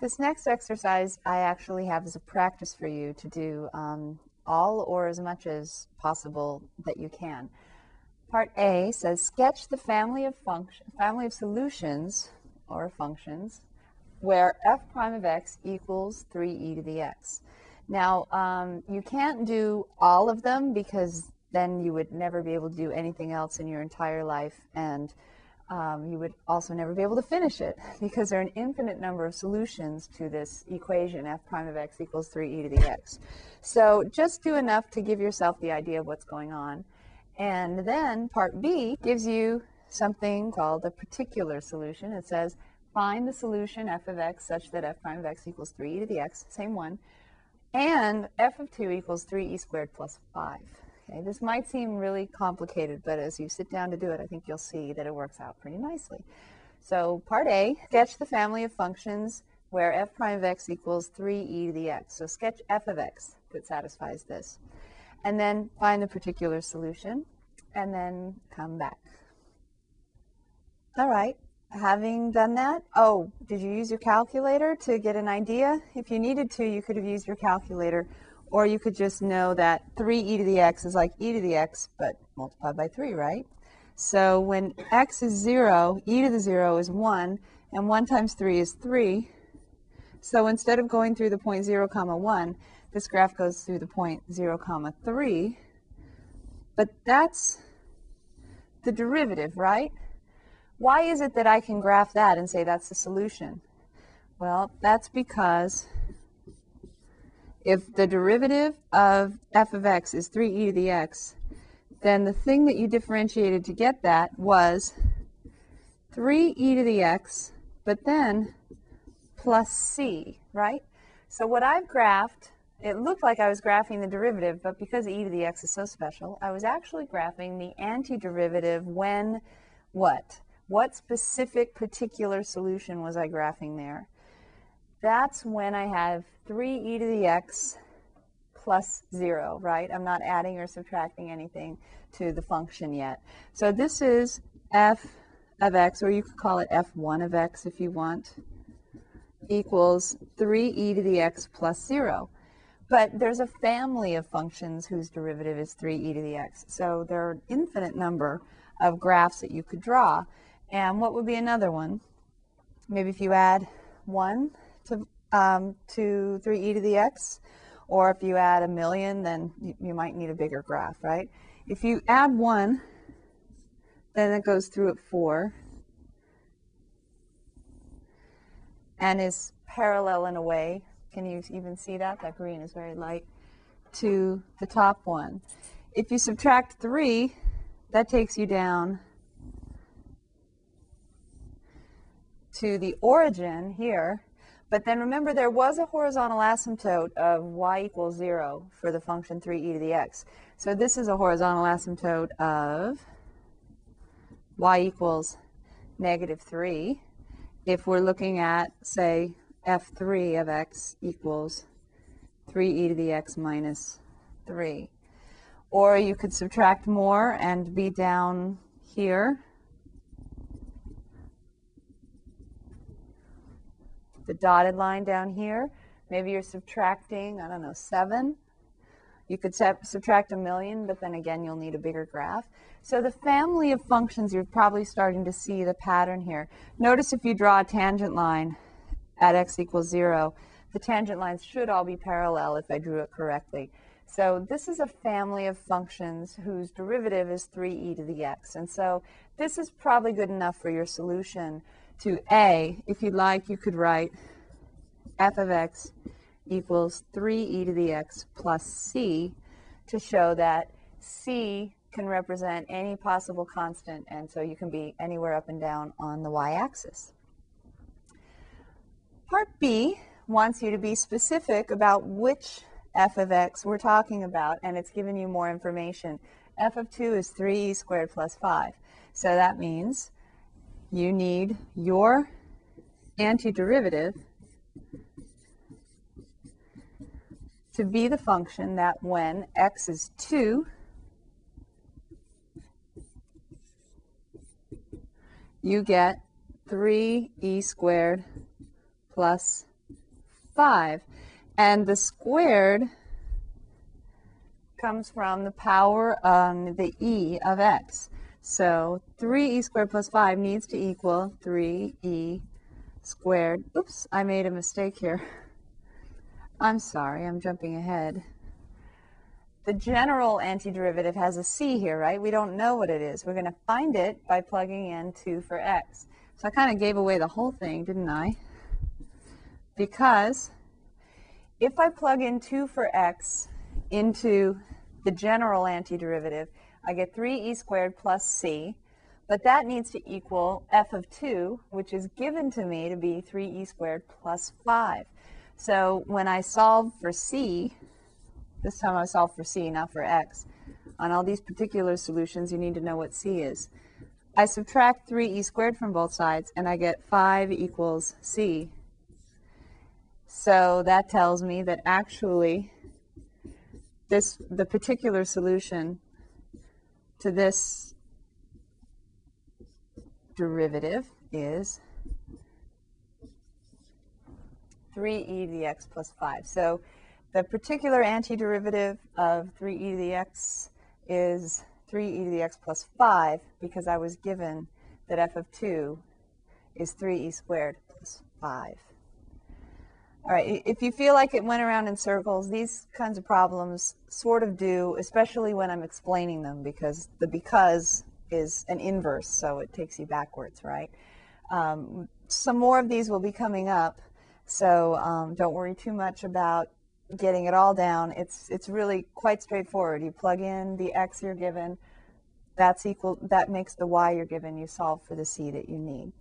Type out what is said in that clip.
This next exercise I actually have as a practice for you to do um, all or as much as possible that you can. Part A says sketch the family of function family of solutions or functions where f prime of x equals 3e to the x. Now, um, you can't do all of them because then you would never be able to do anything else in your entire life and um, you would also never be able to finish it because there are an infinite number of solutions to this equation f prime of x equals 3e to the x. So just do enough to give yourself the idea of what's going on. And then part B gives you something called a particular solution. It says find the solution f of x such that f prime of x equals 3e to the x, same one, and f of 2 equals 3e squared plus 5. Okay, this might seem really complicated, but as you sit down to do it, I think you'll see that it works out pretty nicely. So part A, sketch the family of functions where f prime of x equals 3e to the x. So sketch f of x that satisfies this. And then find the particular solution, and then come back. All right, having done that, oh, did you use your calculator to get an idea? If you needed to, you could have used your calculator or you could just know that 3e to the x is like e to the x, but multiplied by 3, right? So when x is 0, e to the 0 is 1, and 1 times 3 is 3. So instead of going through the point 0, comma 1, this graph goes through the point 0, comma 3. But that's the derivative, right? Why is it that I can graph that and say that's the solution? Well, that's because if the derivative of f of x is 3e to the x, then the thing that you differentiated to get that was 3e to the x, but then plus c, right? So what I've graphed, it looked like I was graphing the derivative, but because e to the x is so special, I was actually graphing the antiderivative when what? What specific particular solution was I graphing there? That's when I have 3e to the x plus 0, right? I'm not adding or subtracting anything to the function yet. So this is f of x, or you could call it f1 of x if you want, equals 3e to the x plus 0. But there's a family of functions whose derivative is 3e to the x. So there are an infinite number of graphs that you could draw. And what would be another one? Maybe if you add 1 to um, to 3e to the x, or if you add a million, then you, you might need a bigger graph, right? If you add 1, then it goes through at 4, and is parallel in a way. Can you even see that? That green is very light to the top one. If you subtract 3, that takes you down to the origin here, but then remember, there was a horizontal asymptote of y equals 0 for the function 3e to the x. So this is a horizontal asymptote of y equals negative 3. If we're looking at, say, f3 of x equals 3e to the x minus 3. Or you could subtract more and be down here the dotted line down here. Maybe you're subtracting, I don't know, 7. You could subtract a million, but then again, you'll need a bigger graph. So the family of functions, you're probably starting to see the pattern here. Notice if you draw a tangent line at x equals 0, the tangent lines should all be parallel if I drew it correctly. So this is a family of functions whose derivative is 3e to the x. And so this is probably good enough for your solution to a, if you'd like, you could write f of x equals 3e to the x plus c to show that c can represent any possible constant, and so you can be anywhere up and down on the y-axis. Part B wants you to be specific about which f of x we're talking about, and it's given you more information. f of 2 is 3e squared plus 5. So that means you need your antiderivative to be the function that when x is 2, you get 3e squared plus 5. And the squared comes from the power um, the e of x. So 3e squared plus 5 needs to equal 3e squared. Oops, I made a mistake here. I'm sorry, I'm jumping ahead. The general antiderivative has a c here, right? We don't know what it is. We're going to find it by plugging in 2 for x. So I kind of gave away the whole thing, didn't I? Because if I plug in 2 for x into the general antiderivative, I get 3e squared plus c, but that needs to equal f of 2, which is given to me to be 3e squared plus 5. So when I solve for c, this time I solve for c, not for x, on all these particular solutions, you need to know what c is. I subtract 3e squared from both sides, and I get 5 equals c. So that tells me that actually this the particular solution to this derivative is 3e to the x plus 5. So the particular antiderivative of 3e to the x is 3e to the x plus 5 because I was given that f of 2 is 3e squared plus 5. All right, if you feel like it went around in circles, these kinds of problems sort of do, especially when I'm explaining them, because the because is an inverse, so it takes you backwards, right? Um, some more of these will be coming up, so um, don't worry too much about getting it all down. It's it's really quite straightforward. You plug in the x you're given, that's equal. That makes the y you're given. You solve for the c that you need.